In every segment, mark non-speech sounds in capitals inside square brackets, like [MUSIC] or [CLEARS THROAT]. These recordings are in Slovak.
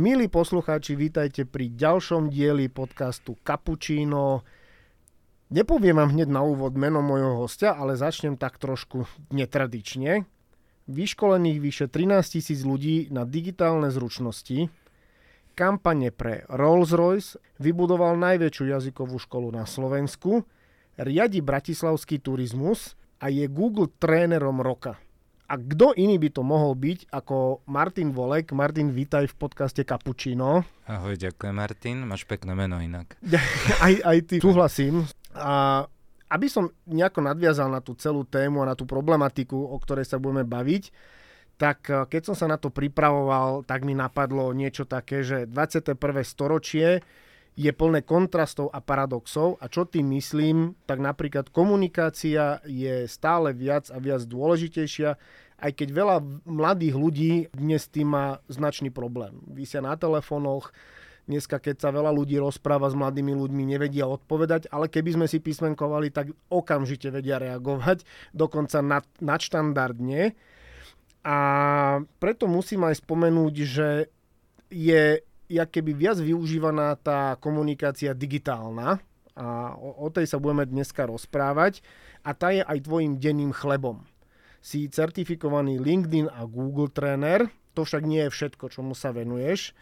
Milí poslucháči, vítajte pri ďalšom dieli podcastu Cappuccino. Nepoviem vám hneď na úvod meno mojho hostia, ale začnem tak trošku netradične. Vyškolených vyše 13 tisíc ľudí na digitálne zručnosti, kampane pre Rolls-Royce, vybudoval najväčšiu jazykovú školu na Slovensku, riadi bratislavský turizmus a je Google trénerom roka. A kto iný by to mohol byť ako Martin Volek. Martin, vítaj v podcaste Cappuccino. Ahoj, ďakujem Martin, máš pekné meno inak. [LAUGHS] aj, aj ty súhlasím. A aby som nejako nadviazal na tú celú tému a na tú problematiku, o ktorej sa budeme baviť, tak eh, keď som sa na to pripravoval, tak mi napadlo niečo také, že 21. storočie je plné kontrastov a paradoxov a čo tým myslím, tak napríklad komunikácia je stále viac a viac dôležitejšia, aj keď veľa mladých ľudí dnes tým má značný problém. Vysia na telefónoch, dneska keď sa veľa ľudí rozpráva s mladými ľuďmi, nevedia odpovedať, ale keby sme si písmenkovali, tak okamžite vedia reagovať, [LAUGHS] dokonca nad, nadštandardne. A preto musím aj spomenúť, že je jak keby viac využívaná tá komunikácia digitálna a o, o tej sa budeme dneska rozprávať a tá je aj tvojim denným chlebom. Si certifikovaný LinkedIn a Google tréner, to však nie je všetko, čomu sa venuješ,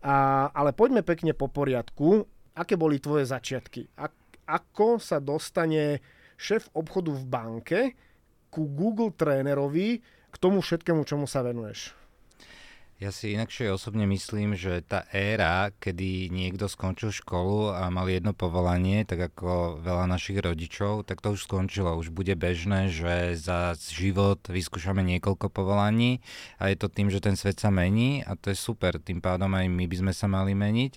a, ale poďme pekne po poriadku. Aké boli tvoje začiatky? A, ako sa dostane šéf obchodu v banke ku Google trénerovi k tomu všetkému, čomu sa venuješ? Ja si inakšie osobne myslím, že tá éra, kedy niekto skončil školu a mal jedno povolanie, tak ako veľa našich rodičov, tak to už skončilo. Už bude bežné, že za život vyskúšame niekoľko povolaní a je to tým, že ten svet sa mení a to je super. Tým pádom aj my by sme sa mali meniť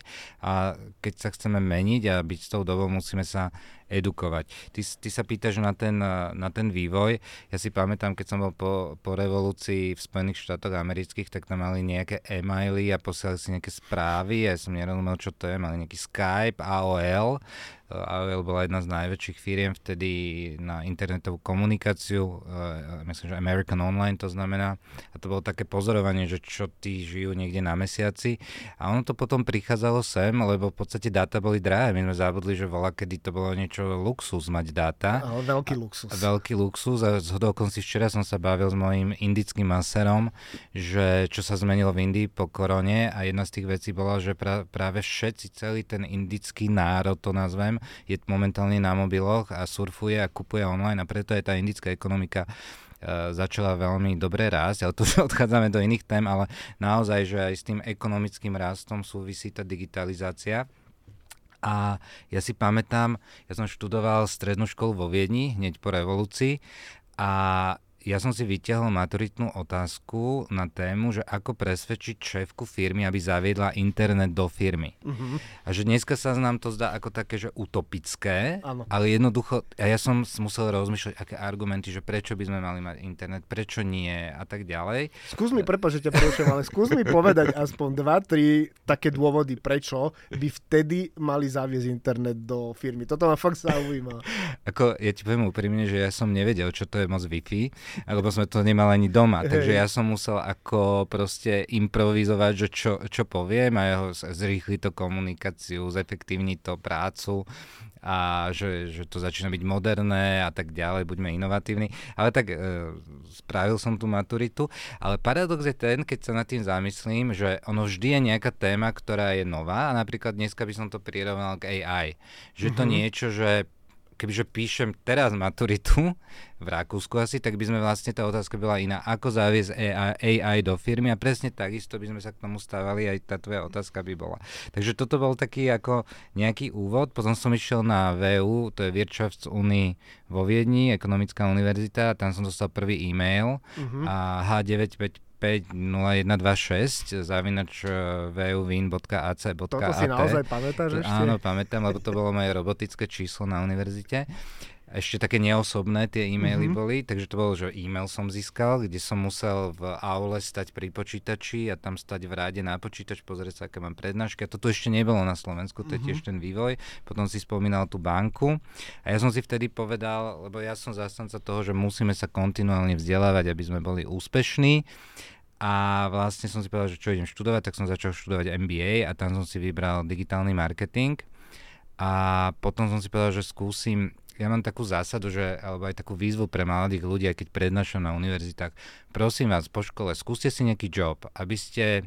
a keď sa chceme meniť a byť s tou dobou, musíme sa edukovať. Ty, ty sa pýtaš na ten, na ten vývoj. Ja si pamätám, keď som bol po, po revolúcii v Spojených štátoch amerických, tak tam mali nejaké e-maily a posielali si nejaké správy. Ja som nerozumel, čo to je. Mali nejaký Skype, AOL AOL bola jedna z najväčších firiem vtedy na internetovú komunikáciu, myslím, že American Online to znamená. A to bolo také pozorovanie, že čo tí žijú niekde na mesiaci. A ono to potom prichádzalo sem, lebo v podstate dáta boli drahé. My sme zabudli, že vola, kedy to bolo niečo luxus mať dáta. Ale veľký luxus. A, veľký luxus a z si včera som sa bavil s mojim indickým maserom, že čo sa zmenilo v Indii po korone a jedna z tých vecí bola, že pra, práve všetci, celý ten indický národ, to nazvem, je momentálne na mobiloch a surfuje a kupuje online a preto je tá indická ekonomika e, začala veľmi dobre rásť, ale tu [LAUGHS] odchádzame do iných tém, ale naozaj, že aj s tým ekonomickým rastom súvisí tá digitalizácia. A ja si pamätám, ja som študoval strednú školu vo Viedni hneď po revolúcii a ja som si vyťahol maturitnú otázku na tému, že ako presvedčiť šéfku firmy, aby zaviedla internet do firmy. Uh-huh. A že dneska sa nám to zdá ako také, že utopické, ano. ale jednoducho, a ja som musel rozmýšľať, aké argumenty, že prečo by sme mali mať internet, prečo nie a tak ďalej. Skús mi, prepáč, že ťa porušujem, ale skús mi povedať aspoň dva, tri také dôvody, prečo by vtedy mali zaviesť internet do firmy. Toto ma fakt zaujíma. [LAUGHS] Ako, ja ti poviem úprimne, že ja som nevedel, čo to je moc Wi-Fi lebo sme to nemali ani doma. Takže ja som musel ako proste improvizovať, že čo, čo poviem a jeho zrýchliť to komunikáciu, zefektívniť to prácu a že, že to začína byť moderné a tak ďalej, buďme inovatívni. Ale tak e, spravil som tú maturitu, ale paradox je ten, keď sa nad tým zamyslím, že ono vždy je nejaká téma, ktorá je nová a napríklad dneska by som to prirovnal k AI. Že to mm-hmm. niečo, že kebyže píšem teraz maturitu [LAUGHS] v Rakúsku asi, tak by sme vlastne tá otázka bola iná. Ako zaviesť AI, AI do firmy a presne takisto by sme sa k tomu stávali, aj tá tvoja otázka by bola. Takže toto bol taký ako nejaký úvod, potom som išiel na VU, to je Wirtschaftsuni vo Viedni, ekonomická univerzita, tam som dostal prvý e-mail uh-huh. a H955 0126 zavinač vuvin.ac.at Toto si naozaj pamätáš ešte? Áno, pamätám, lebo to bolo moje robotické číslo na univerzite ešte také neosobné tie e-maily mm-hmm. boli, takže to bolo, že e-mail som získal, kde som musel v aule stať pri počítači a tam stať v ráde na počítač, pozrieť sa, aké mám prednášky. A toto ešte nebolo na Slovensku, to je mm-hmm. tiež ten vývoj. Potom si spomínal tú banku a ja som si vtedy povedal, lebo ja som zastanca toho, že musíme sa kontinuálne vzdelávať, aby sme boli úspešní A vlastne som si povedal, že čo idem študovať, tak som začal študovať MBA a tam som si vybral digitálny marketing. A potom som si povedal, že skúsim ja mám takú zásadu, že, alebo aj takú výzvu pre mladých ľudí, keď prednášam na univerzitách. Prosím vás, po škole, skúste si nejaký job, aby ste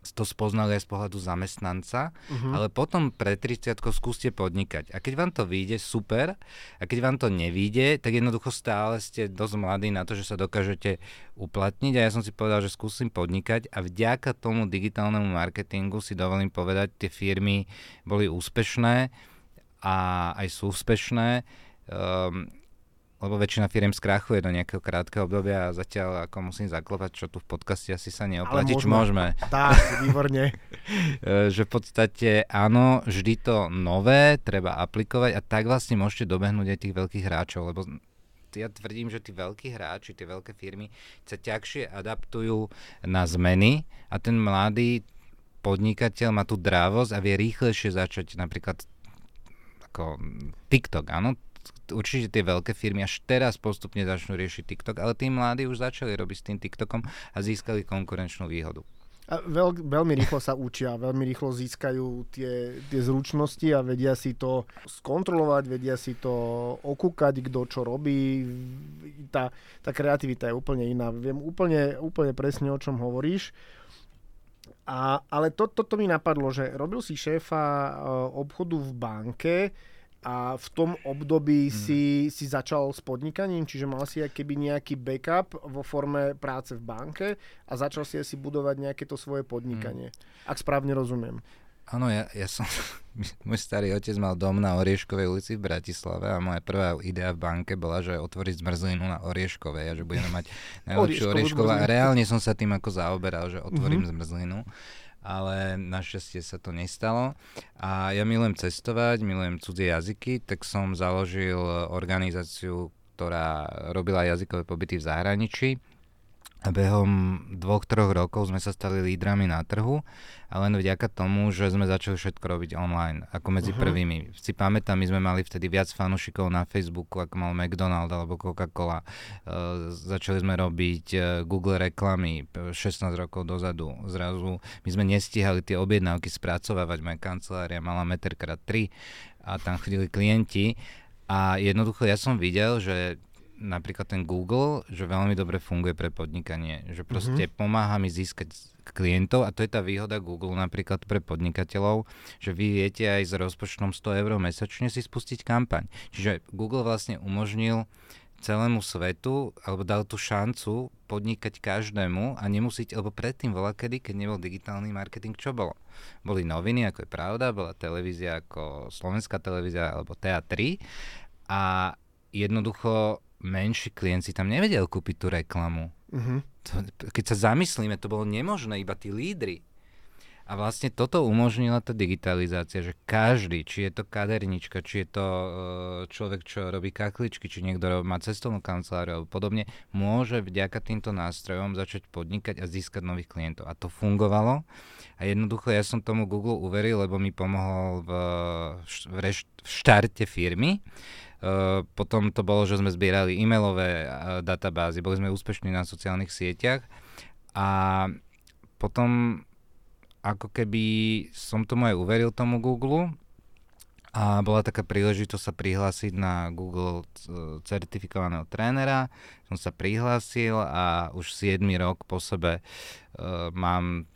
to spoznali aj z pohľadu zamestnanca, uh-huh. ale potom pre 30 skúste podnikať. A keď vám to vyjde, super. A keď vám to nevíde, tak jednoducho stále ste dosť mladí na to, že sa dokážete uplatniť. A ja som si povedal, že skúsim podnikať a vďaka tomu digitálnemu marketingu si dovolím povedať, tie firmy boli úspešné a aj sú úspešné. Um, lebo väčšina firiem skrachuje do nejakého krátkeho obdobia a zatiaľ ako musím zaklopať, čo tu v podcaste asi sa neoplatí, čo môžeme. Tak, výborne. [LAUGHS] E, že v podstate áno, vždy to nové treba aplikovať a tak vlastne môžete dobehnúť aj tých veľkých hráčov, lebo ja tvrdím, že tí veľkí hráči, tie veľké firmy sa ťažšie adaptujú na zmeny a ten mladý podnikateľ má tú drávosť a vie rýchlejšie začať napríklad ako TikTok, áno, určite tie veľké firmy až teraz postupne začnú riešiť TikTok, ale tí mladí už začali robiť s tým TikTokom a získali konkurenčnú výhodu. A veľ, veľmi rýchlo sa učia, veľmi rýchlo získajú tie, tie zručnosti a vedia si to skontrolovať, vedia si to okúkať, kto čo robí. Tá, tá kreativita je úplne iná. Viem úplne, úplne presne, o čom hovoríš. A, ale toto to, to mi napadlo, že robil si šéfa e, obchodu v banke, a v tom období hmm. si, si začal s podnikaním, čiže mal si keby nejaký backup vo forme práce v banke a začal si asi budovať nejaké to svoje podnikanie. Hmm. Ak správne rozumiem. Áno, ja, ja som, [LAUGHS] môj starý otec mal dom na Orieškovej ulici v Bratislave a moja prvá idea v banke bola, že otvoriť zmrzlinu na Orieškovej a že budeme mať [LAUGHS] najlepšiu Orieškovú a reálne som sa tým ako zaoberal, že otvorím mm-hmm. zmrzlinu ale našťastie sa to nestalo. A ja milujem cestovať, milujem cudzie jazyky, tak som založil organizáciu, ktorá robila jazykové pobyty v zahraničí a behom dvoch, troch rokov sme sa stali lídrami na trhu a len vďaka tomu, že sme začali všetko robiť online, ako medzi uh-huh. prvými. Si pamätám, my sme mali vtedy viac fanúšikov na Facebooku, ako mal McDonald alebo Coca-Cola. Uh, začali sme robiť uh, Google reklamy 16 rokov dozadu. Zrazu my sme nestihali tie objednávky spracovávať, moja kancelária mala meter krát 3 a tam chodili klienti a jednoducho ja som videl, že napríklad ten Google, že veľmi dobre funguje pre podnikanie. Že proste mm-hmm. pomáha mi získať klientov a to je tá výhoda Google napríklad pre podnikateľov, že vy viete aj s rozpočtom 100 eur mesačne si spustiť kampaň. Čiže Google vlastne umožnil celému svetu, alebo dal tú šancu podnikať každému a nemusíte, lebo predtým bola kedy, keď nebol digitálny marketing, čo bolo? Boli noviny, ako je pravda, bola televízia ako Slovenská televízia alebo TA3 a jednoducho menší klient si tam nevedel kúpiť tú reklamu. Uh-huh. To, keď sa zamyslíme, to bolo nemožné, iba tí lídry. A vlastne toto umožnila tá digitalizácia, že každý, či je to kadernička, či je to uh, človek, čo robí kakličky, či niekto má cestovnú kanceláriu alebo podobne, môže vďaka týmto nástrojom začať podnikať a získať nových klientov. A to fungovalo. A jednoducho ja som tomu Google uveril, lebo mi pomohol v, v, reš, v štarte firmy. Uh, potom to bolo, že sme zbierali e-mailové databázy, boli sme úspešní na sociálnych sieťach a potom ako keby som tomu aj uveril tomu Google a bola taká príležitosť sa prihlásiť na Google certifikovaného trénera. Som sa prihlásil a už 7 rok po sebe uh, mám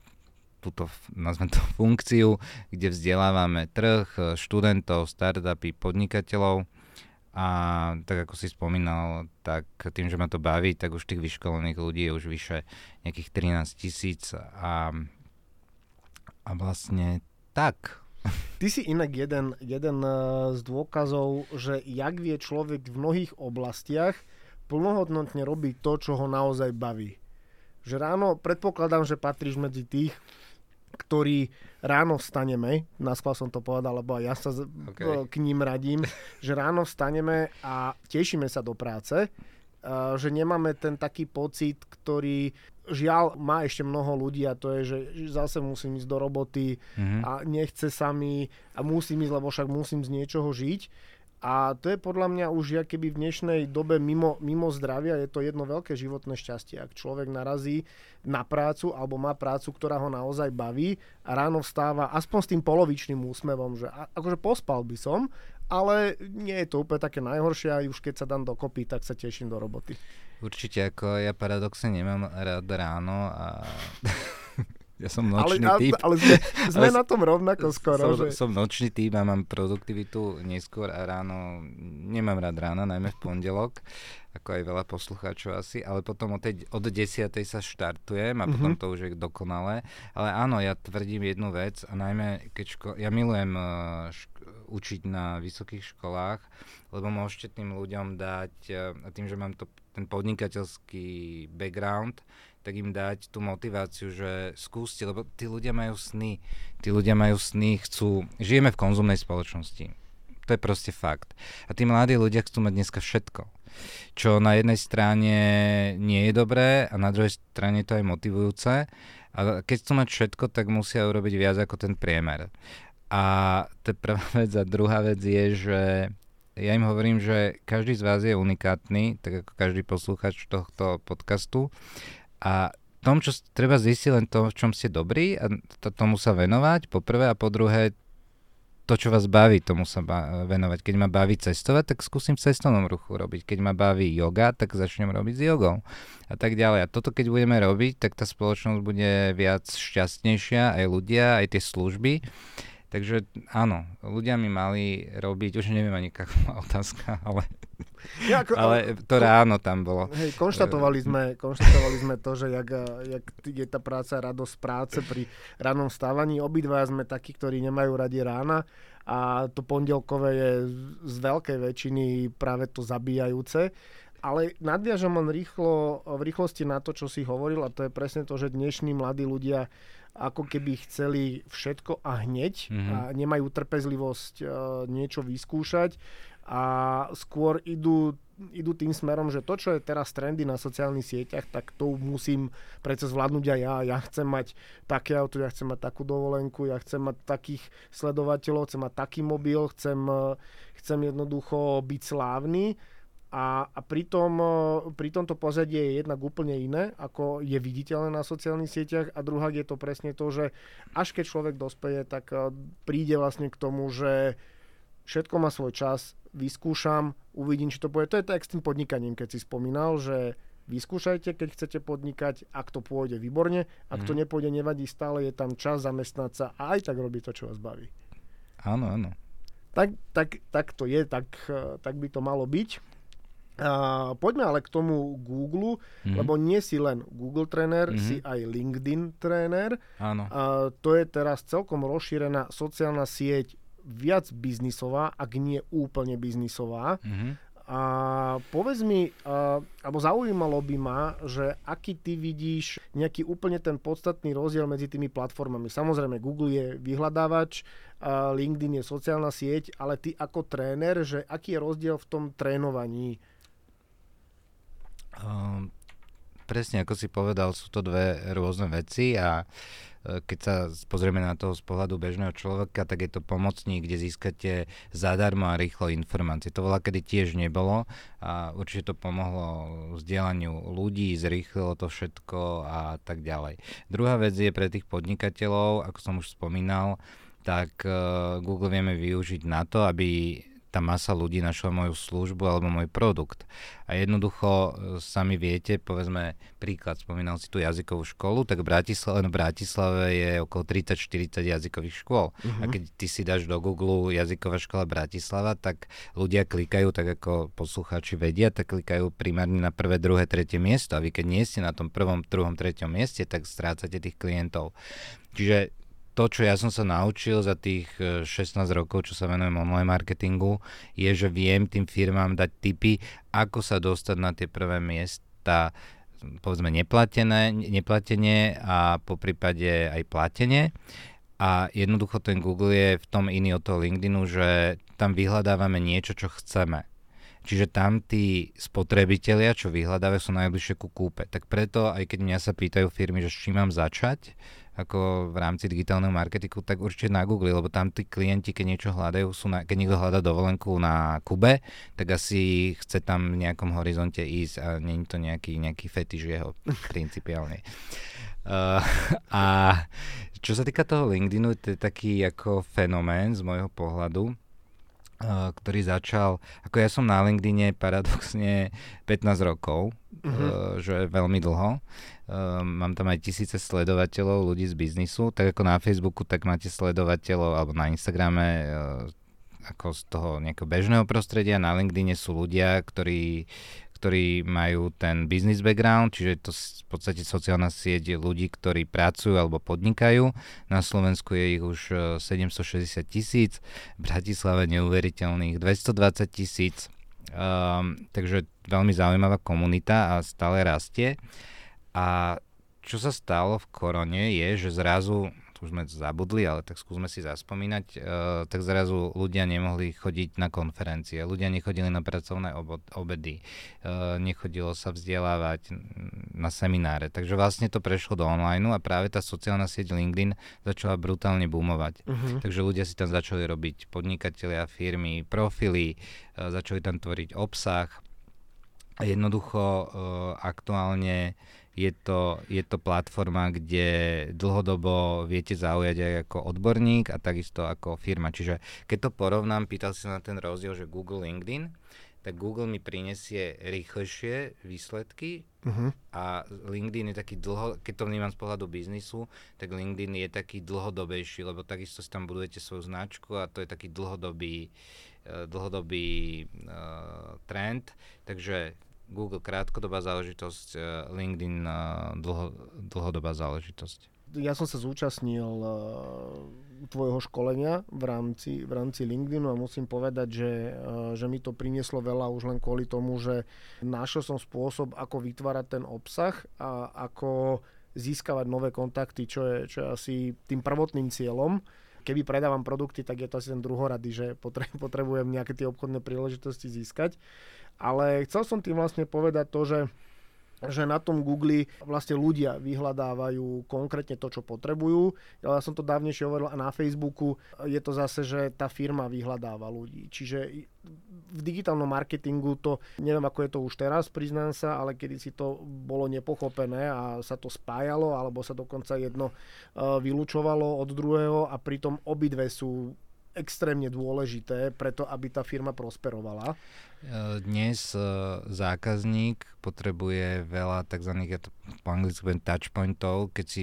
túto, nazvem to, [LAUGHS] funkciu, kde vzdelávame trh, študentov, startupy, podnikateľov a tak ako si spomínal, tak tým, že ma to baví, tak už tých vyškolených ľudí je už vyše nejakých 13 tisíc a, a vlastne tak. Ty si inak jeden, jeden eh, z dôkazov, že jak vie človek v mnohých oblastiach plnohodnotne robiť to, čo ho naozaj baví. Že ráno predpokladám, že patríš medzi tých, ktorí ráno vstaneme, naskval som to povedal, lebo aj ja sa okay. k ním radím, že ráno vstaneme a tešíme sa do práce, že nemáme ten taký pocit, ktorý žiaľ má ešte mnoho ľudí a to je, že zase musím ísť do roboty mm-hmm. a nechce sa mi a musím ísť, lebo však musím z niečoho žiť A to je podľa mňa už keby v dnešnej dobe mimo, mimo zdravia, je to jedno veľké životné šťastie. Ak človek narazí na prácu alebo má prácu, ktorá ho naozaj baví a ráno vstáva aspoň s tým polovičným úsmevom, že akože pospal by som, ale nie je to úplne také najhoršie a už keď sa dám dokopy, tak sa teším do roboty. Určite, ako ja paradoxne nemám rád ráno a [LAUGHS] Ja som nočný ale, typ. Ale, sme, [LAUGHS] sme ale na tom rovnako skoro. Som, že... som nočný typ a mám produktivitu neskôr a ráno, nemám rád rána, najmä v pondelok, ako aj veľa poslucháčov asi, ale potom od, tej, od 10. sa štartujem a potom mm-hmm. to už je dokonalé. Ale áno, ja tvrdím jednu vec a najmä keď ško- ja milujem uh, šk- učiť na vysokých školách, lebo môžete tým ľuďom dať, uh, a tým, že mám to, ten podnikateľský background, tak im dať tú motiváciu, že skúste, lebo tí ľudia majú sny. Tí ľudia majú sny, chcú... Žijeme v konzumnej spoločnosti. To je proste fakt. A tí mladí ľudia chcú mať dneska všetko. Čo na jednej strane nie je dobré a na druhej strane to je motivujúce. A keď chcú mať všetko, tak musia urobiť viac ako ten priemer. A to je prvá vec. A druhá vec je, že ja im hovorím, že každý z vás je unikátny, tak ako každý posluchač tohto podcastu a tom, čo treba zistiť len to, v čom ste dobrí a to, tomu sa venovať, po prvé a po druhé to, čo vás baví, tomu sa ba- venovať. Keď ma baví cestovať, tak skúsim v cestovnom ruchu robiť. Keď ma baví yoga, tak začnem robiť s jogou a tak ďalej. A toto, keď budeme robiť, tak tá spoločnosť bude viac šťastnejšia, aj ľudia, aj tie služby. Takže áno, ľudia mi mali robiť, už neviem ani aká otázka, [LAUGHS] ale, ja, ako, ale to ráno tam bolo. Hej, konštatovali sme, konštatovali sme to, že jak, jak je tá práca, radosť práce pri ránom stávaní. Obidva sme takí, ktorí nemajú radi rána a to pondelkové je z veľkej väčšiny práve to zabíjajúce. Ale nadviažem len rýchlo, v rýchlosti na to, čo si hovoril a to je presne to, že dnešní mladí ľudia ako keby chceli všetko a hneď mm-hmm. a nemajú trpezlivosť uh, niečo vyskúšať a skôr idú, idú tým smerom, že to, čo je teraz trendy na sociálnych sieťach, tak to musím predsa zvládnuť aj ja. Ja chcem mať také auto, ja chcem mať takú dovolenku, ja chcem mať takých sledovateľov, chcem mať taký mobil, chcem, chcem jednoducho byť slávny a, a pritom, e, pri tomto pozadie je jednak úplne iné, ako je viditeľné na sociálnych sieťach a druhá je to presne to, že až keď človek dospeje, tak príde vlastne k tomu, že všetko má svoj čas, vyskúšam, uvidím, či to bude. To je tak s tým podnikaním, keď si spomínal, že vyskúšajte, keď chcete podnikať, ak to pôjde výborne, ak mm. to mhm. nepôjde, nevadí, stále je tam čas zamestnať sa a aj tak robiť to, čo vás baví. Áno, áno. Tak, tak, tak to je, tak, tak by to malo byť. Uh, poďme ale k tomu Google, mm-hmm. lebo nie si len Google tréner, mm-hmm. si aj LinkedIn tréner. Áno. Uh, to je teraz celkom rozšírená sociálna sieť, viac biznisová, ak nie úplne biznisová. Mm-hmm. A povedz mi, uh, alebo zaujímalo by ma, že aký ty vidíš nejaký úplne ten podstatný rozdiel medzi tými platformami. Samozrejme, Google je vyhľadávač, LinkedIn je sociálna sieť, ale ty ako tréner, že aký je rozdiel v tom trénovaní? Um, presne ako si povedal, sú to dve rôzne veci a e, keď sa pozrieme na to z pohľadu bežného človeka, tak je to pomocník, kde získate zadarmo a rýchlo informácie. To bola kedy tiež nebolo a určite to pomohlo vzdielaniu ľudí, zrýchlilo to všetko a tak ďalej. Druhá vec je pre tých podnikateľov, ako som už spomínal, tak uh, Google vieme využiť na to, aby tá masa ľudí našla moju službu alebo môj produkt. A jednoducho e, sami viete, povedzme príklad, spomínal si tú jazykovú školu, tak v Bratislave, v Bratislave je okolo 30-40 jazykových škôl. Uh-huh. A keď ty si dáš do Google jazyková škola Bratislava, tak ľudia klikajú, tak ako poslucháči vedia, tak klikajú primárne na prvé, druhé, tretie miesto. A vy keď nie ste na tom prvom, druhom, treťom mieste, tak strácate tých klientov. Čiže to, čo ja som sa naučil za tých 16 e, rokov, čo sa venujem online marketingu, je, že viem tým firmám dať tipy, ako sa dostať na tie prvé miesta, povedzme neplatené, neplatenie a po prípade aj platenie. A jednoducho ten Google je v tom iný od toho LinkedInu, že tam vyhľadávame niečo, čo chceme. Čiže tam tí spotrebitelia, čo vyhľadávajú, sú najbližšie ku kúpe. Tak preto, aj keď mňa sa pýtajú firmy, že s čím mám začať, ako v rámci digitálneho marketingu, tak určite na Google, lebo tam tí klienti, keď niečo hľadajú, sú na, keď niekto hľadá dovolenku na Kube, tak asi chce tam v nejakom horizonte ísť a je to nejaký, nejaký fetiš jeho [LAUGHS] principiálne. Uh, a čo sa týka toho LinkedInu, to je taký ako fenomén z môjho pohľadu, ktorý začal, ako ja som na LinkedIne paradoxne 15 rokov, uh-huh. uh, že je veľmi dlho. Uh, mám tam aj tisíce sledovateľov, ľudí z biznisu, tak ako na Facebooku, tak máte sledovateľov, alebo na Instagrame, uh, ako z toho nejakého bežného prostredia. Na LinkedIne sú ľudia, ktorí, ktorí majú ten business background, čiže to v podstate sociálna sieť ľudí, ktorí pracujú alebo podnikajú. Na Slovensku je ich už 760 tisíc, v Bratislave neuveriteľných 220 tisíc. Um, takže veľmi zaujímavá komunita a stále rastie. A čo sa stalo v korone je, že zrazu, už sme zabudli, ale tak skúsme si zaspomínať, uh, tak zrazu ľudia nemohli chodiť na konferencie, ľudia nechodili na pracovné obedy, uh, nechodilo sa vzdelávať na semináre. Takže vlastne to prešlo do online a práve tá sociálna sieť LinkedIn začala brutálne boomovať. Uh-huh. Takže ľudia si tam začali robiť podnikatelia, firmy, profily, uh, začali tam tvoriť obsah. Jednoducho uh, aktuálne je to, je to platforma, kde dlhodobo viete zaujať aj ako odborník a takisto ako firma. Čiže keď to porovnám, pýtal si na ten rozdiel, že Google, LinkedIn, tak Google mi prinesie rýchlejšie výsledky uh-huh. a LinkedIn je taký dlho, keď to vnímam z pohľadu biznisu, tak LinkedIn je taký dlhodobejší, lebo takisto si tam budujete svoju značku a to je taký dlhodobý, uh, dlhodobý uh, trend, takže Google krátkodobá záležitosť, eh, LinkedIn eh, dlho, dlhodobá záležitosť. Ja som sa zúčastnil uh, tvojho školenia v rámci, v rámci LinkedInu a musím povedať, že, že mi to prinieslo veľa už len kvôli tomu, že našiel som spôsob, ako vytvárať ten obsah a ako získavať nové kontakty, čo je, čo je asi tým prvotným cieľom keby predávam produkty, tak je to asi ten druhorady, že potrebujem nejaké tie obchodné príležitosti získať. Ale chcel som tým vlastne povedať to, že že na tom Google vlastne ľudia vyhľadávajú konkrétne to, čo potrebujú. Ja som to dávnejšie hovoril a na Facebooku je to zase, že tá firma vyhľadáva ľudí. Čiže v digitálnom marketingu to, neviem ako je to už teraz, priznám sa, ale kedy si to bolo nepochopené a sa to spájalo, alebo sa dokonca jedno uh, vylúčovalo od druhého a pritom obidve sú extrémne dôležité preto, aby tá firma prosperovala. Dnes e, zákazník potrebuje veľa tzv. ja to po anglicky touchpointov, keď si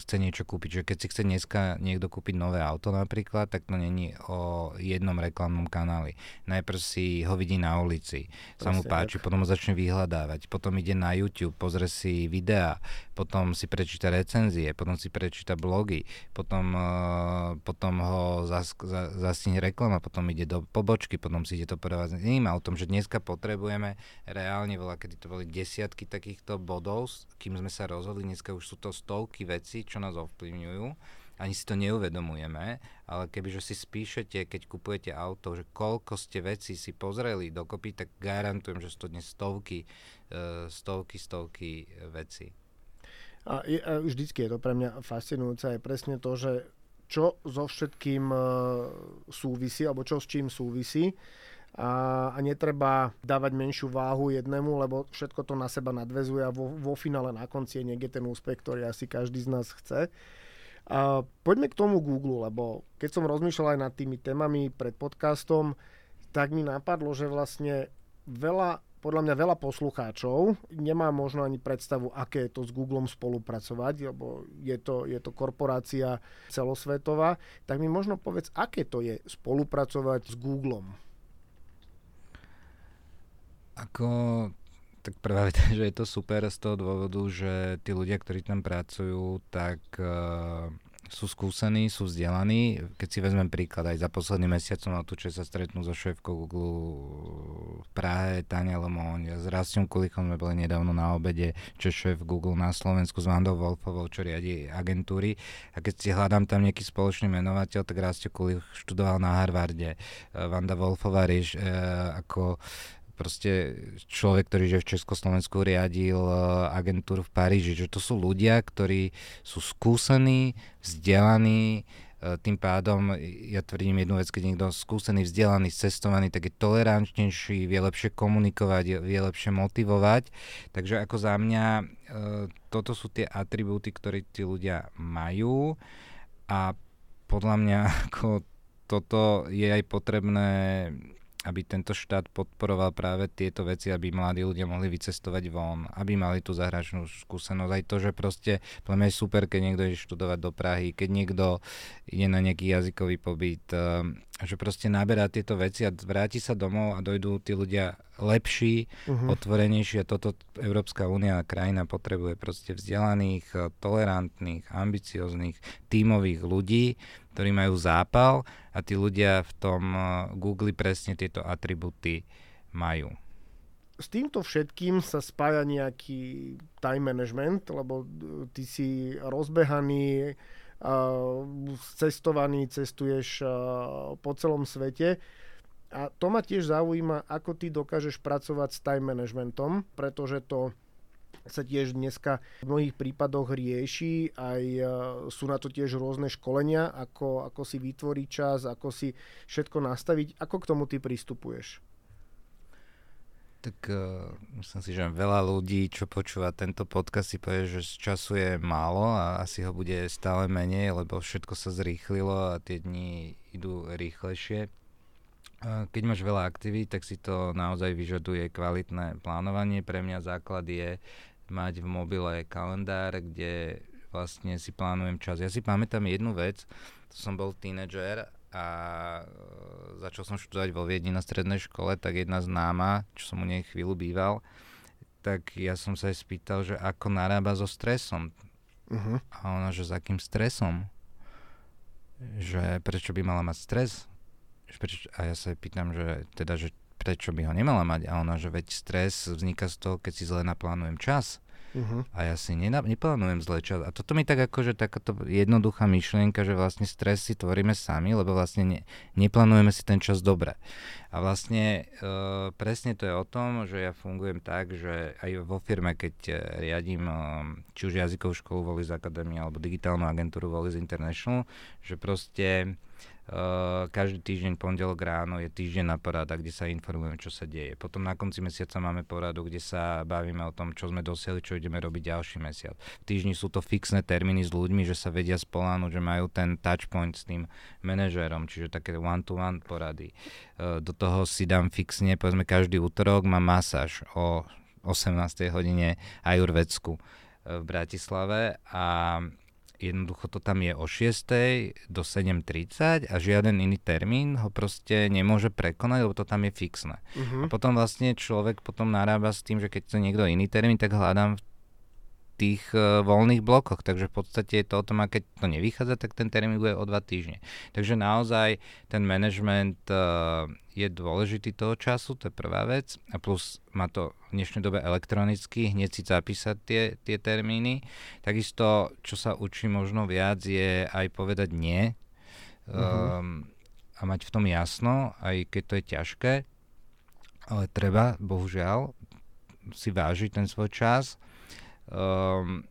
chce niečo kúpiť. Že keď si chce dneska niekto kúpiť nové auto napríklad, tak to není o jednom reklamnom kanáli. Najprv si ho vidí na ulici, sa mu páči, tak. potom ho začne vyhľadávať, potom ide na YouTube, pozrie si videá, potom si prečíta recenzie, potom si prečíta blogy, potom, uh, potom ho zas, zas, zastihne reklama, potom ide do pobočky, potom si ide to prevázať iným autom, že dneska potrebujeme reálne veľa, kedy to boli desiatky takýchto bodov, kým sme sa rozhodli, dneska už sú to stovky vecí, veci, čo nás ovplyvňujú. Ani si to neuvedomujeme, ale kebyže si spíšete, keď kupujete auto, že koľko ste veci si pozreli dokopy, tak garantujem, že sú to dnes stovky, e, stovky, stovky veci. A, je, a vždycky je to pre mňa fascinujúce aj presne to, že čo so všetkým e, súvisí, alebo čo s čím súvisí a, a netreba dávať menšiu váhu jednému, lebo všetko to na seba nadvezuje a vo, vo finále na konci je niekde ten úspech, ktorý asi každý z nás chce. A poďme k tomu Google, lebo keď som rozmýšľal aj nad tými témami pred podcastom, tak mi napadlo, že vlastne veľa, podľa mňa veľa poslucháčov nemá možno ani predstavu, aké je to s Googlem spolupracovať, lebo je to, je to korporácia celosvetová. Tak mi možno povedz, aké to je spolupracovať s Googlem. Ako, tak prvá vec, [LAUGHS] že je to super z toho dôvodu, že tí ľudia, ktorí tam pracujú, tak uh, sú skúsení, sú vzdelaní. Keď si vezmem príklad, aj za posledný mesiac som mal tu, čo sa stretnú so šéfkou Google v Prahe, Tania Lomoň, s Rastom Kulichom sme boli nedávno na obede, čo šéf Google na Slovensku s Vandou Wolfovou, čo riadi agentúry. A keď si hľadám tam nejaký spoločný menovateľ, tak Rastio Kulich študoval na Harvarde. Vanda Wolfová rieš, e, ako proste človek, ktorý že v Československu riadil e, agentúru v Paríži, že to sú ľudia, ktorí sú skúsení, vzdelaní, e, tým pádom, ja tvrdím jednu vec, keď niekto skúsený, vzdelaný, cestovaný, tak je tolerantnejší, vie lepšie komunikovať, vie lepšie motivovať. Takže ako za mňa, e, toto sú tie atribúty, ktoré tí ľudia majú a podľa mňa [LAUGHS] ako toto je aj potrebné aby tento štát podporoval práve tieto veci, aby mladí ľudia mohli vycestovať von, aby mali tú zahraničnú skúsenosť. Aj to, že proste, pre mňa je super, keď niekto ide študovať do Prahy, keď niekto ide na nejaký jazykový pobyt, ehm, že proste naberá tieto veci a vráti sa domov a dojdú tí ľudia lepší, uh-huh. otvorenejší a toto Európska únia a krajina potrebuje proste vzdelaných, tolerantných, ambicioznych, tímových ľudí, ktorí majú zápal a tí ľudia v tom eh, Google presne tieto atributy majú. S týmto všetkým sa spája nejaký time management, lebo eh, ty si rozbehaný, cestovaný, cestuješ uh, po celom svete. A to ma tiež zaujíma, ako ty dokážeš pracovať s time managementom, pretože to sa tiež dneska v mnohých prípadoch rieši, aj e, sú na to tiež rôzne školenia, ako, ako si vytvoriť čas, ako si všetko nastaviť. Ako k tomu ty pristupuješ? Tak uh, myslím si, že veľa ľudí, čo počúva tento podcast, si povie, že času je málo a asi ho bude stále menej, lebo všetko sa zrýchlilo a tie dni idú rýchlejšie. Uh, keď máš veľa aktivít, tak si to naozaj vyžaduje kvalitné plánovanie. Pre mňa základ je mať v mobile kalendár, kde vlastne si plánujem čas. Ja si pamätám jednu vec, to som bol tínedžer a e, začal som študovať vo Viedni na strednej škole, tak jedna známa, čo som u nej chvíľu býval, tak ja som sa aj spýtal, že ako narába so stresom. Uh-huh. A ona, že za akým stresom? Že prečo by mala mať stres? Prečo, a ja sa jej pýtam, že teda, že prečo by ho nemala mať? A ona, že veď stres vzniká z toho, keď si zle naplánujem čas. Uh-huh. A ja si nena- neplánujem zle. A toto mi tak akože takáto jednoduchá myšlienka, že vlastne stres si tvoríme sami, lebo vlastne ne- neplánujeme si ten čas dobre. A vlastne e, presne to je o tom, že ja fungujem tak, že aj vo firme, keď e, riadím e, či už jazykovú školu Volis Academy alebo digitálnu agentúru Volis International, že proste Uh, každý týždeň, pondelok ráno je týždeň na porada, kde sa informujeme, čo sa deje. Potom na konci mesiaca máme poradu, kde sa bavíme o tom, čo sme dosiahli, čo ideme robiť ďalší mesiac. V týždni sú to fixné termíny s ľuďmi, že sa vedia spolánuť, že majú ten touch point s tým manažérom, čiže také one-to-one porady. Uh, do toho si dám fixne, povedzme každý útorok mám masáž o 18. hodine ajurvedsku uh, v Bratislave a jednoducho to tam je o 6. do 7.30 a žiaden iný termín ho proste nemôže prekonať, lebo to tam je fixné. Uh-huh. A potom vlastne človek potom narába s tým, že keď to niekto iný termín, tak hľadám v tých uh, voľných blokoch. Takže v podstate je to o tom, a keď to nevychádza, tak ten termín bude o dva týždne. Takže naozaj ten management uh, je dôležitý toho času, to je prvá vec. A plus má to v dnešnej dobe elektronicky, hneď si zapísať tie, tie termíny. Takisto, čo sa učí možno viac, je aj povedať nie. Uh-huh. Um, a mať v tom jasno, aj keď to je ťažké, ale treba, bohužiaľ, si vážiť ten svoj čas Um,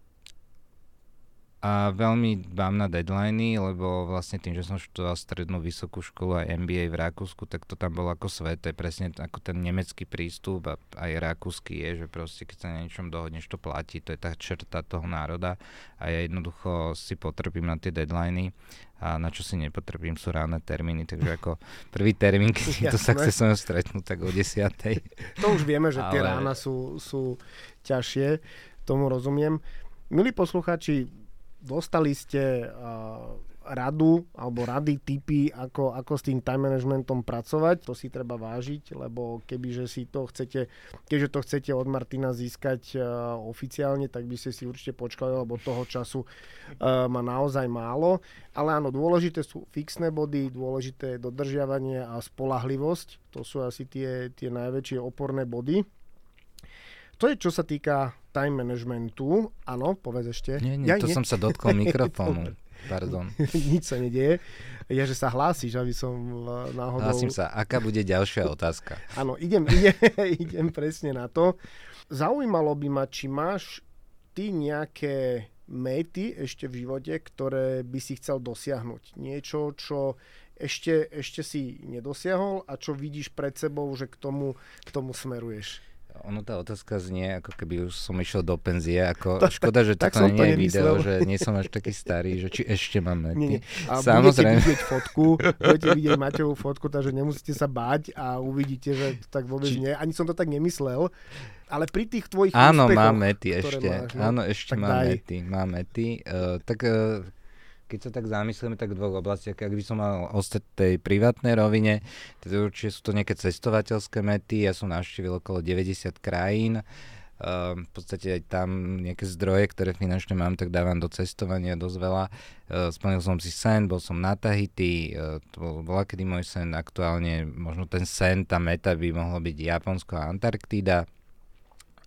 a veľmi dbám na deadliny, lebo vlastne tým, že som študoval strednú vysokú školu aj MBA v Rakúsku, tak to tam bolo ako sveté, presne ako ten nemecký prístup a aj rakúsky je, že proste keď sa na niečom dohodneš, to platí, to je tá črta toho národa a ja jednoducho si potrpím na tie deadliny a na čo si nepotrpím sú ráne termíny, takže ako prvý termín, keď to sa chce so stretnúť, tak o 10. To už vieme, že tie Ale... rána sú, sú ťažšie tomu rozumiem. Milí posluchači, dostali ste uh, radu alebo rady, typy, ako, ako s tým time managementom pracovať. To si treba vážiť, lebo kebyže si to chcete, keďže to chcete od Martina získať uh, oficiálne, tak by ste si určite počkali, lebo toho času uh, má naozaj málo. Ale áno, dôležité sú fixné body, dôležité je dodržiavanie a spolahlivosť. To sú asi tie, tie najväčšie oporné body. To je, čo sa týka time managementu. Áno, povedz ešte. Nie, nie, ja, to nie. som sa dotkol [LAUGHS] mikrofónu. pardon. Nič sa nedieje. Ja, že sa hlásíš, aby som náhodou... Hlásim sa. Aká bude ďalšia [LAUGHS] otázka? Áno, idem, idem, [LAUGHS] idem presne na to. Zaujímalo by ma, či máš ty nejaké méty ešte v živote, ktoré by si chcel dosiahnuť. Niečo, čo ešte, ešte si nedosiahol a čo vidíš pred sebou, že k tomu, k tomu smeruješ. Ono tá otázka znie, ako keby už som išiel do penzie, ako [LAUGHS] to, škoda, že toto nie je video, že nie som až taký starý, že či ešte mám nety. Nie, nie. A Samozrejme. budete vidieť fotku, budete vidieť Maťovú fotku, takže nemusíte sa báť a uvidíte, že to tak vôbec či... nie. Ani som to tak nemyslel. Ale pri tých tvojich Áno, úspechoch, mám mety ešte. Máš, no? Áno, ešte mám daj. mety. Mám mety. Uh, tak uh, keď sa tak zamyslíme, tak v dvoch oblastiach, ak by som mal ostať tej privátnej rovine, teda určite sú to nejaké cestovateľské mety, ja som navštívil okolo 90 krajín, Uh, v podstate aj tam nejaké zdroje, ktoré finančne mám, tak dávam do cestovania dosť veľa. Uh, splnil som si sen, bol som na Tahiti, uh, to bol bola kedy môj sen, aktuálne možno ten sen, tá meta by mohlo byť Japonsko a Antarktída.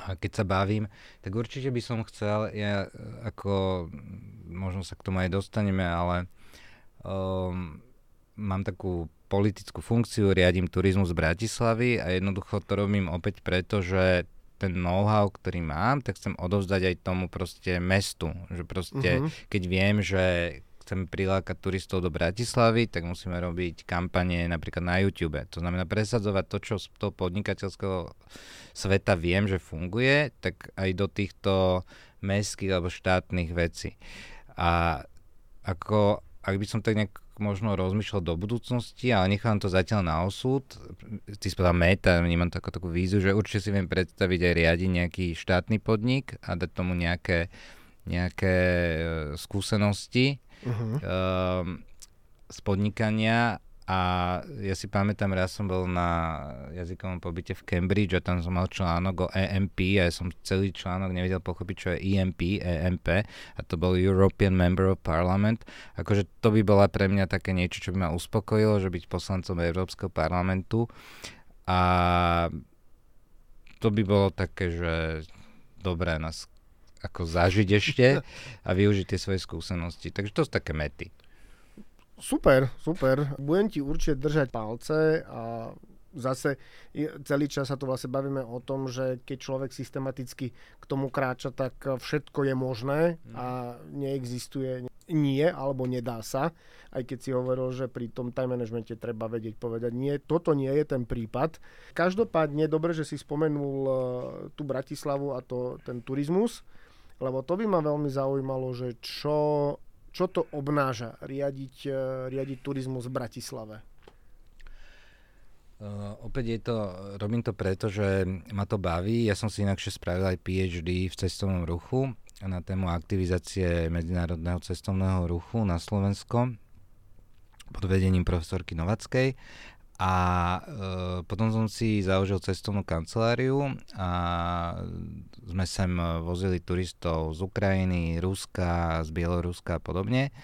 A keď sa bavím, tak určite by som chcel, ja ako možno sa k tomu aj dostaneme, ale um, mám takú politickú funkciu, riadím turizmus z Bratislavy a jednoducho to robím opäť preto, že ten know-how, ktorý mám, tak chcem odovzdať aj tomu proste mestu. Že proste, uh-huh. keď viem, že chceme prilákať turistov do Bratislavy, tak musíme robiť kampanie napríklad na YouTube. To znamená presadzovať to, čo z toho podnikateľského sveta viem, že funguje, tak aj do týchto mestských alebo štátnych vecí. A ako, ak by som tak nejak možno rozmýšľal do budúcnosti, ale nechám to zatiaľ na osud. Ty spadá meta, vnímam to ako takú vízu, že určite si viem predstaviť aj riadiť nejaký štátny podnik a dať tomu nejaké, nejaké e, skúsenosti uh-huh. uh, z podnikania a ja si pamätám, raz som bol na jazykovom pobyte v Cambridge a tam som mal článok o EMP a ja som celý článok nevedel pochopiť, čo je EMP, EMP a to bol European Member of Parliament. Akože to by bola pre mňa také niečo, čo by ma uspokojilo, že byť poslancom Európskeho parlamentu a to by bolo také, že dobré nás ako zažiť ešte a využiť tie svoje skúsenosti. Takže to sú také mety. Super, super. Budem ti určite držať palce a zase celý čas sa tu vlastne bavíme o tom, že keď človek systematicky k tomu kráča, tak všetko je možné a neexistuje nie alebo nedá sa. Aj keď si hovoril, že pri tom time managemente treba vedieť povedať nie, toto nie je ten prípad. Každopádne dobre, že si spomenul e, tú Bratislavu a to, ten turizmus, lebo to by ma veľmi zaujímalo, že čo čo to obnáža riadiť, e, riadiť turizmus v Bratislave? Uh, opäť je to, robím to preto, že ma to baví. Ja som si inakšie spravil aj PhD v cestovnom ruchu na tému aktivizácie medzinárodného cestovného ruchu na Slovensko pod vedením profesorky Novackej a e, potom som si založil cestovnú kanceláriu a sme sem vozili turistov z Ukrajiny, Ruska, z Bieloruska a podobne.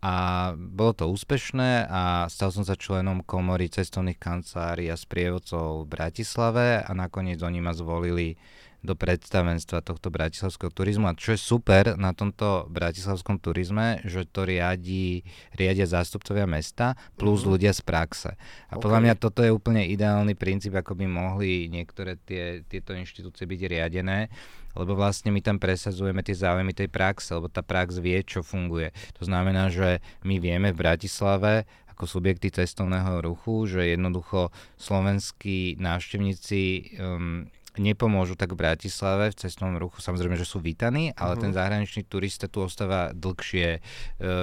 A bolo to úspešné a stal som sa členom komory cestovných kancelárií a sprievodcov v Bratislave a nakoniec oni ma zvolili do predstavenstva tohto bratislavského turizmu. A čo je super na tomto bratislavskom turizme, že to riadi, riadia zástupcovia mesta plus mm-hmm. ľudia z praxe. A okay. podľa mňa toto je úplne ideálny princíp, ako by mohli niektoré tie, tieto inštitúcie byť riadené lebo vlastne my tam presadzujeme tie záujmy tej praxe, lebo tá prax vie, čo funguje. To znamená, že my vieme v Bratislave ako subjekty cestovného ruchu, že jednoducho slovenskí návštevníci um, nepomôžu tak v Bratislave v cestnom ruchu. Samozrejme, že sú vítaní, ale uh-huh. ten zahraničný turista tu ostáva dlhšie, e,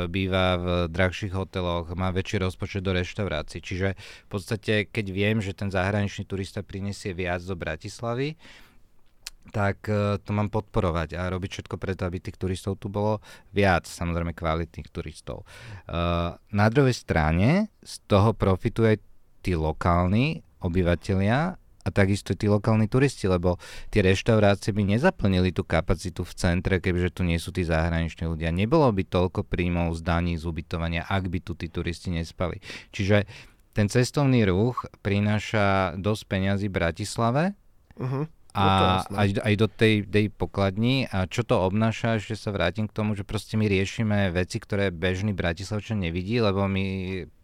býva v drahších hoteloch, má väčší rozpočet do reštaurácií. Čiže v podstate, keď viem, že ten zahraničný turista prinesie viac do Bratislavy, tak uh, to mám podporovať a robiť všetko preto, aby tých turistov tu bolo viac, samozrejme kvalitných turistov. Uh, na druhej strane z toho profitujú aj tí lokálni obyvateľia a takisto tí lokálni turisti, lebo tie reštaurácie by nezaplnili tú kapacitu v centre, kebyže tu nie sú tí zahraniční ľudia. Nebolo by toľko príjmov z daní, z ubytovania, ak by tu tí turisti nespali. Čiže ten cestovný ruch prináša dosť peňazí Bratislave uh-huh. A aj, aj do tej, tej pokladni. A čo to obnáša, ešte sa vrátim k tomu, že proste my riešime veci, ktoré bežný Bratislavčan nevidí, lebo my,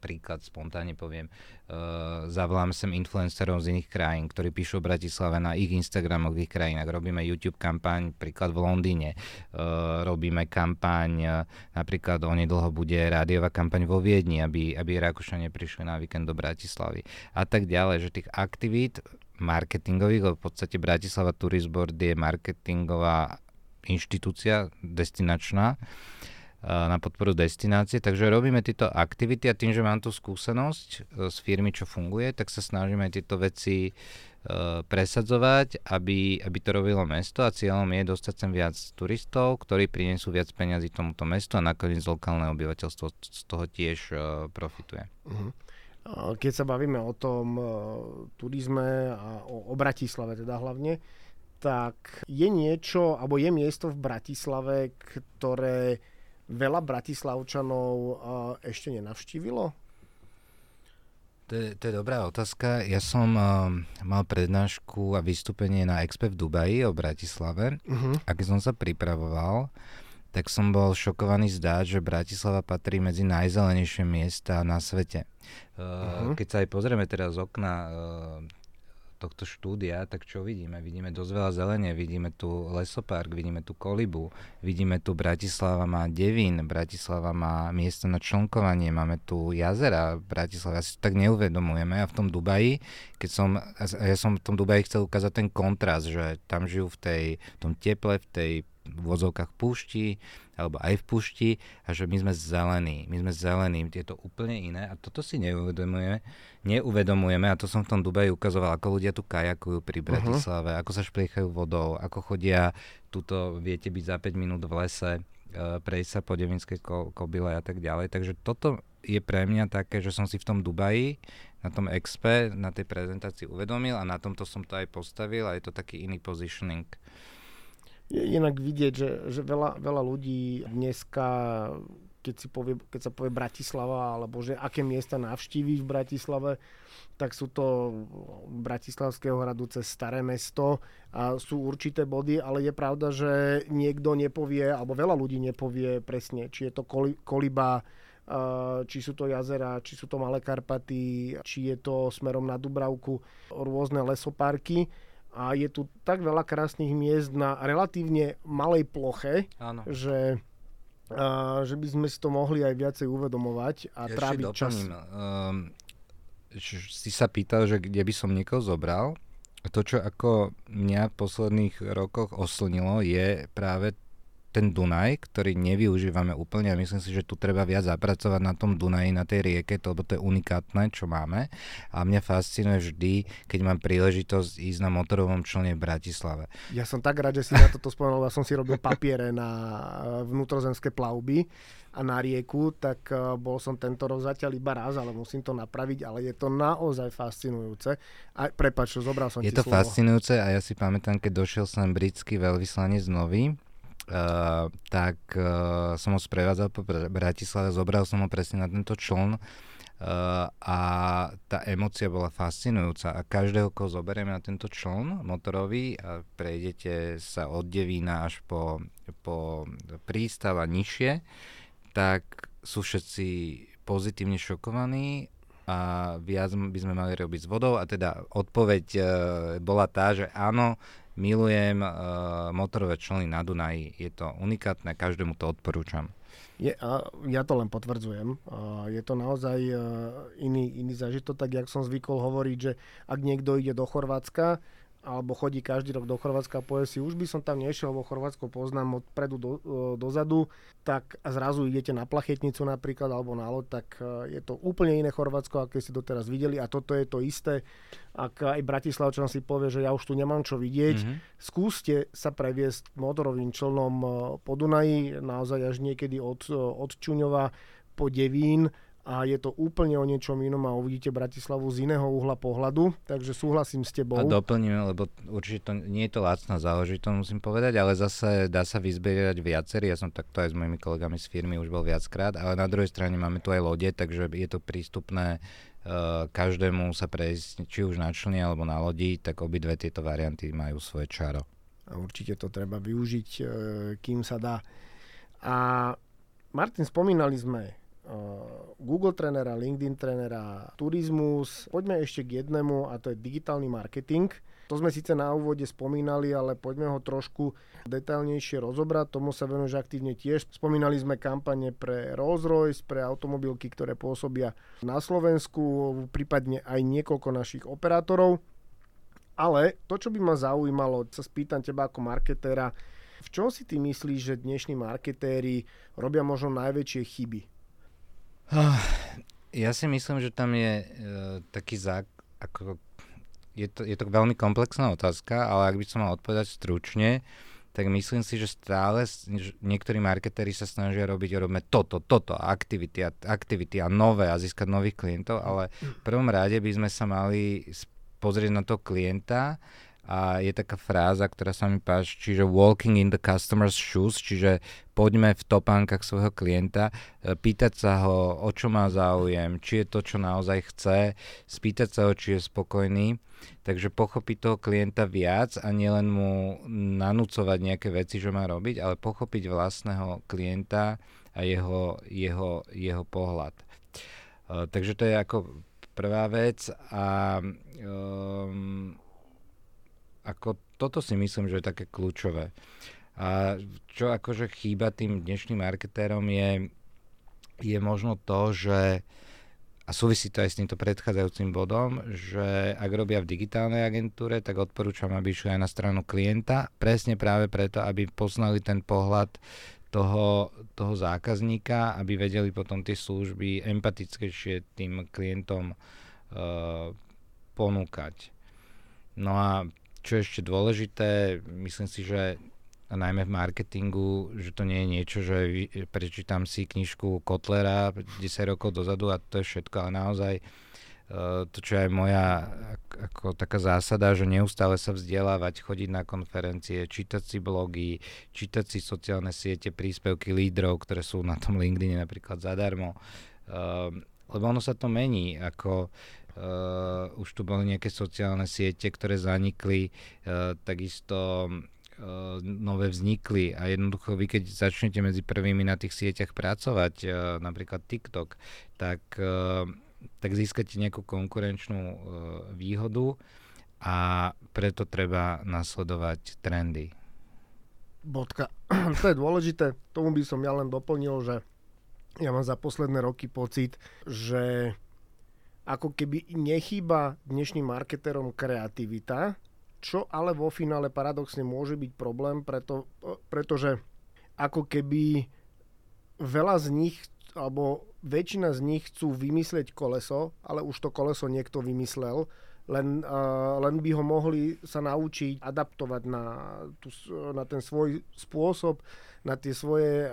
príklad spontánne poviem, uh, zavolám sem influencerov z iných krajín, ktorí píšu o Bratislave na ich Instagramových krajinách. Robíme YouTube kampaň, príklad v Londýne. Uh, robíme kampaň, napríklad onedlho bude rádiová kampaň vo Viedni, aby, aby Rakúšania prišli na víkend do Bratislavy. A tak ďalej, že tých aktivít marketingových, v podstate Bratislava Tourist Board je marketingová inštitúcia destinačná na podporu destinácie, takže robíme tieto aktivity a tým, že mám tú skúsenosť z firmy, čo funguje, tak sa snažíme tieto veci e, presadzovať, aby, aby to robilo mesto a cieľom je dostať sem viac turistov, ktorí prinesú viac peniazy tomuto mestu a nakoniec lokálne obyvateľstvo z toho tiež profituje. Uh-huh. Keď sa bavíme o tom uh, turizme a o, o Bratislave teda hlavne, tak je niečo, alebo je miesto v Bratislave, ktoré veľa Bratislavčanov uh, ešte nenavštívilo? To je, to je dobrá otázka. Ja som uh, mal prednášku a vystúpenie na Expe v Dubaji o Bratislave uh-huh. a keď som sa pripravoval, tak som bol šokovaný zdáť, že Bratislava patrí medzi najzelenejšie miesta na svete. Uh-huh. Keď sa aj pozrieme teraz z okna uh, tohto štúdia, tak čo vidíme? Vidíme dosť veľa zelenie, vidíme tu lesopark, vidíme tu kolibu, vidíme tu Bratislava má devín, Bratislava má miesto na člnkovanie, máme tu jazera, Bratislava si tak neuvedomujeme a v tom Dubaji, keď som, ja som v tom Dubaji chcel ukázať ten kontrast, že tam žijú v tej, v tom teple, v tej v vozovkách púšti, alebo aj v púšti a že my sme zelení, my sme zelení, je to úplne iné a toto si neuvedomujeme, neuvedomujeme a to som v tom Dubaji ukazoval, ako ľudia tu kajakujú pri Bratislave, uh-huh. ako sa špliechajú vodou, ako chodia, tuto viete byť za 5 minút v lese, uh, prejsť sa po Devinskej ko- kobyle a tak ďalej, takže toto je pre mňa také, že som si v tom Dubaji na tom expe, na tej prezentácii uvedomil a na tomto som to aj postavil a je to taký iný positioning je inak vidieť, že, že veľa, veľa ľudí dneska keď, si povie, keď sa povie Bratislava, alebo že aké miesta navštíviť v Bratislave, tak sú to Bratislavského hradu cez Staré mesto a sú určité body, ale je pravda, že niekto nepovie, alebo veľa ľudí nepovie presne, či je to Koliba, či sú to jazera, či sú to Malé Karpaty, či je to smerom na Dubravku, rôzne lesoparky a je tu tak veľa krásnych miest na relatívne malej ploche, Áno. že a, že by sme si to mohli aj viacej uvedomovať a ja tráviť čas. Um, si sa pýtal, že kde by som niekoho zobral. To, čo ako mňa v posledných rokoch oslnilo, je práve ten Dunaj, ktorý nevyužívame úplne a myslím si, že tu treba viac zapracovať na tom Dunaji, na tej rieke, to, lebo to je unikátne, čo máme. A mňa fascinuje vždy, keď mám príležitosť ísť na motorovom člne v Bratislave. Ja som tak rád, že si na toto spomenul, ja som si robil papiere na eh, vnútrozemské plavby a na rieku, tak uh, bol som tento rok zatiaľ iba raz, ale musím to napraviť, ale je to naozaj fascinujúce. A prepač, zobral som Je to slovo. fascinujúce a ja si pamätám, keď došiel sem britský veľvyslanec nový, Uh, tak uh, som ho sprevádzal po Bratislave, zobral som ho presne na tento čln uh, a tá emocia bola fascinujúca. A každého, koho zoberieme na tento čln motorový a prejdete sa od Devína až po, po prístav a nižšie, tak sú všetci pozitívne šokovaní a viac by sme mali robiť s vodou. A teda odpoveď uh, bola tá, že áno, milujem uh, motorové člny na Dunaji, je to unikátne, každému to odporúčam. Je, a ja to len potvrdzujem. A je to naozaj uh, iný, iný zažitok, tak jak som zvykol hovoriť, že ak niekto ide do Chorvátska, alebo chodí každý rok do Chorvátska a povie si, už by som tam nešiel, lebo Chorvátsko poznám odpredu do, e, dozadu, tak a zrazu idete na plachetnicu napríklad alebo na loď, tak e, je to úplne iné Chorvátsko, aké ste doteraz videli a toto je to isté. Ak aj Bratislavčan si povie, že ja už tu nemám čo vidieť, mm-hmm. skúste sa previesť motorovým člnom e, po Dunaji, naozaj až niekedy od, od Čuňova po Devín a je to úplne o niečom inom a uvidíte Bratislavu z iného uhla pohľadu, takže súhlasím s tebou. A doplníme, lebo určite to, nie je to lacná záležitosť, musím povedať, ale zase dá sa vyzbierať viacerí, ja som takto aj s mojimi kolegami z firmy už bol viackrát, ale na druhej strane máme tu aj lode, takže je to prístupné každému sa prejsť či už na člny alebo na lodi, tak obidve tieto varianty majú svoje čaro. A určite to treba využiť, uh, kým sa dá. A Martin, spomínali sme Google trenera, LinkedIn trenera, turizmus. Poďme ešte k jednému a to je digitálny marketing. To sme síce na úvode spomínali, ale poďme ho trošku detailnejšie rozobrať. Tomu sa venuješ aktívne tiež. Spomínali sme kampane pre Rolls-Royce, pre automobilky, ktoré pôsobia na Slovensku, prípadne aj niekoľko našich operátorov. Ale to, čo by ma zaujímalo, sa spýtam teba ako marketéra, v čom si ty myslíš, že dnešní marketéri robia možno najväčšie chyby? Ja si myslím, že tam je uh, taký zák... Ako, je, to, je to veľmi komplexná otázka, ale ak by som mal odpovedať stručne, tak myslím si, že stále niektorí marketéri sa snažia robiť, robíme toto, toto, aktivity a, aktivity a nové a získať nových klientov, ale v prvom rade by sme sa mali pozrieť na toho klienta a je taká fráza, ktorá sa mi páči, čiže walking in the customer's shoes, čiže poďme v topánkach svojho klienta, e, pýtať sa ho, o čo má záujem, či je to, čo naozaj chce, spýtať sa ho, či je spokojný, takže pochopiť toho klienta viac a nielen mu nanúcovať nejaké veci, že má robiť, ale pochopiť vlastného klienta a jeho, jeho, jeho pohľad. Uh, takže to je ako prvá vec a um, ako toto si myslím, že je také kľúčové. A čo akože chýba tým dnešným marketérom je, je možno to, že a súvisí to aj s týmto predchádzajúcim bodom, že ak robia v digitálnej agentúre, tak odporúčam, aby išli aj na stranu klienta, presne práve preto, aby poznali ten pohľad toho, toho zákazníka, aby vedeli potom tie služby empatickejšie tým klientom uh, ponúkať. No a čo je ešte dôležité, myslím si, že a najmä v marketingu, že to nie je niečo, že prečítam si knižku Kotlera 10 rokov dozadu a to je všetko, ale naozaj e, to, čo je moja ako taká zásada, že neustále sa vzdelávať, chodiť na konferencie, čítať si blogy, čítať si sociálne siete, príspevky lídrov, ktoré sú na tom LinkedIn napríklad zadarmo. Uh, lebo ono sa to mení, ako Uh, už tu boli nejaké sociálne siete, ktoré zanikli, uh, takisto uh, nové vznikli a jednoducho vy keď začnete medzi prvými na tých sieťach pracovať, uh, napríklad TikTok, tak, uh, tak získate nejakú konkurenčnú uh, výhodu a preto treba nasledovať trendy. Bodka. [CLEARS THROAT] to je dôležité. Tomu by som ja len doplnil, že ja mám za posledné roky pocit, že ako keby nechýba dnešným marketerom kreativita, čo ale vo finále paradoxne môže byť problém, preto, pretože ako keby veľa z nich, alebo väčšina z nich chcú vymyslieť koleso, ale už to koleso niekto vymyslel, len, uh, len by ho mohli sa naučiť adaptovať na, na ten svoj spôsob, na, tie svoje,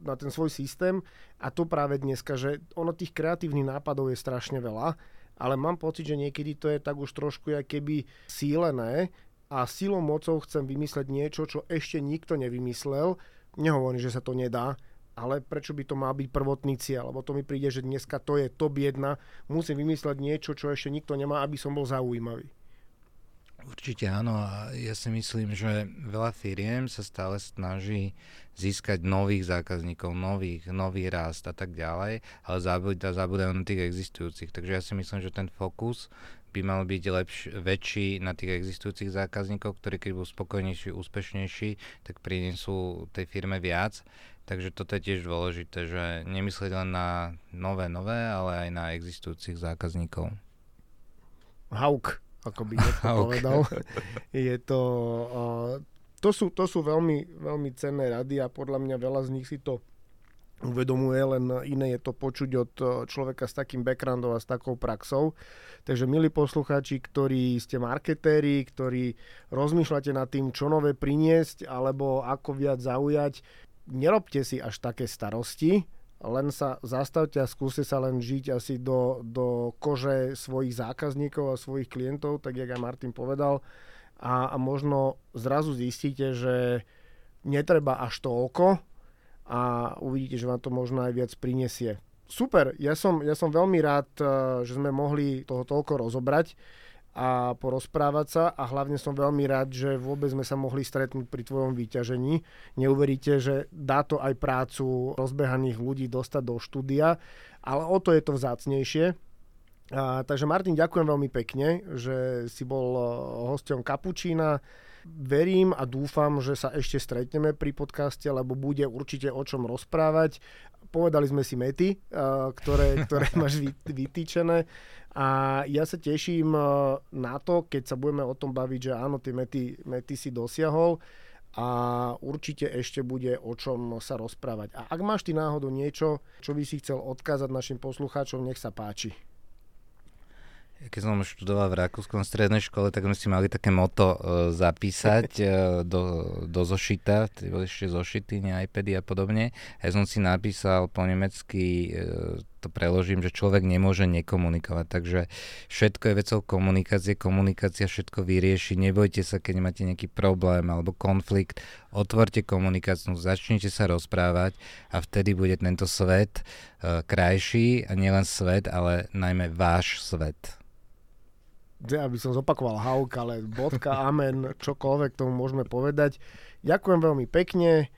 na ten svoj systém a to práve dneska, že ono tých kreatívnych nápadov je strašne veľa, ale mám pocit, že niekedy to je tak už trošku keby sílené a silou mocou chcem vymysleť niečo, čo ešte nikto nevymyslel. Nehovorím, že sa to nedá, ale prečo by to mal byť prvotný cieľ? Lebo to mi príde, že dneska to je top 1, musím vymysleť niečo, čo ešte nikto nemá, aby som bol zaujímavý. Určite áno a ja si myslím, že veľa firiem sa stále snaží získať nových zákazníkov, nových, nový rast a tak ďalej, ale zabúdajú zabúda na tých existujúcich. Takže ja si myslím, že ten fokus by mal byť lepš- väčší na tých existujúcich zákazníkov, ktorí keď budú spokojnejší, úspešnejší, tak prinesú tej firme viac Takže toto je tiež dôležité, že nemyslieť len na nové, nové, ale aj na existujúcich zákazníkov. Hauk, ako by niekto [LAUGHS] povedal. Je to, to, sú, to sú veľmi, veľmi cenné rady a podľa mňa veľa z nich si to uvedomuje, len iné je to počuť od človeka s takým backgroundom a s takou praxou. Takže milí poslucháči, ktorí ste marketéri, ktorí rozmýšľate nad tým, čo nové priniesť alebo ako viac zaujať, nerobte si až také starosti, len sa zastavte a skúste sa len žiť asi do, do kože svojich zákazníkov a svojich klientov, tak jak aj Martin povedal. A, a možno zrazu zistíte, že netreba až toľko a uvidíte, že vám to možno aj viac prinesie. super, ja som, ja som veľmi rád, eh, že sme mohli toho toľko rozobrať a porozprávať sa a hlavne som veľmi rád, že vôbec sme sa mohli stretnúť pri tvojom výťažení. Neuveríte, že dá to aj prácu rozbehaných ľudí dostať do štúdia, ale o to je to vzácnejšie. A, takže Martin, ďakujem veľmi pekne, že si bol eh, hosťom Kapučína. Verím a dúfam, že sa ešte stretneme pri podcaste, lebo bude určite o čom rozprávať. Povedali sme si mety, eh, ktoré, ktoré [LAUGHS] máš vytýčené a ja sa teším eh, na to, keď sa budeme o tom baviť, že áno, tie mety, mety si dosiahol a určite ešte bude o čom sa rozprávať. A ak máš ty náhodou niečo, čo by si chcel odkázať našim poslucháčom, nech sa páči keď som študoval v Rakúskom strednej škole, tak sme si mali také moto uh, zapísať uh, do, do zošita, boli ešte zošity, nie iPady a podobne. Ja som si napísal po nemecky, uh, to preložím, že človek nemôže nekomunikovať, takže všetko je vecou komunikácie, komunikácia všetko vyrieši, nebojte sa, keď máte nejaký problém alebo konflikt, otvorte komunikáciu, začnite sa rozprávať a vtedy bude tento svet uh, krajší a nielen svet, ale najmä váš svet ja by som zopakoval hauk, ale bodka, amen, čokoľvek tomu môžeme povedať. Ďakujem veľmi pekne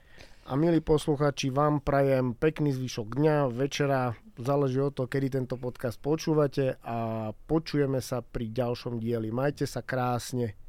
a milí posluchači, vám prajem pekný zvyšok dňa, večera, záleží od toho, kedy tento podcast počúvate a počujeme sa pri ďalšom dieli. Majte sa krásne.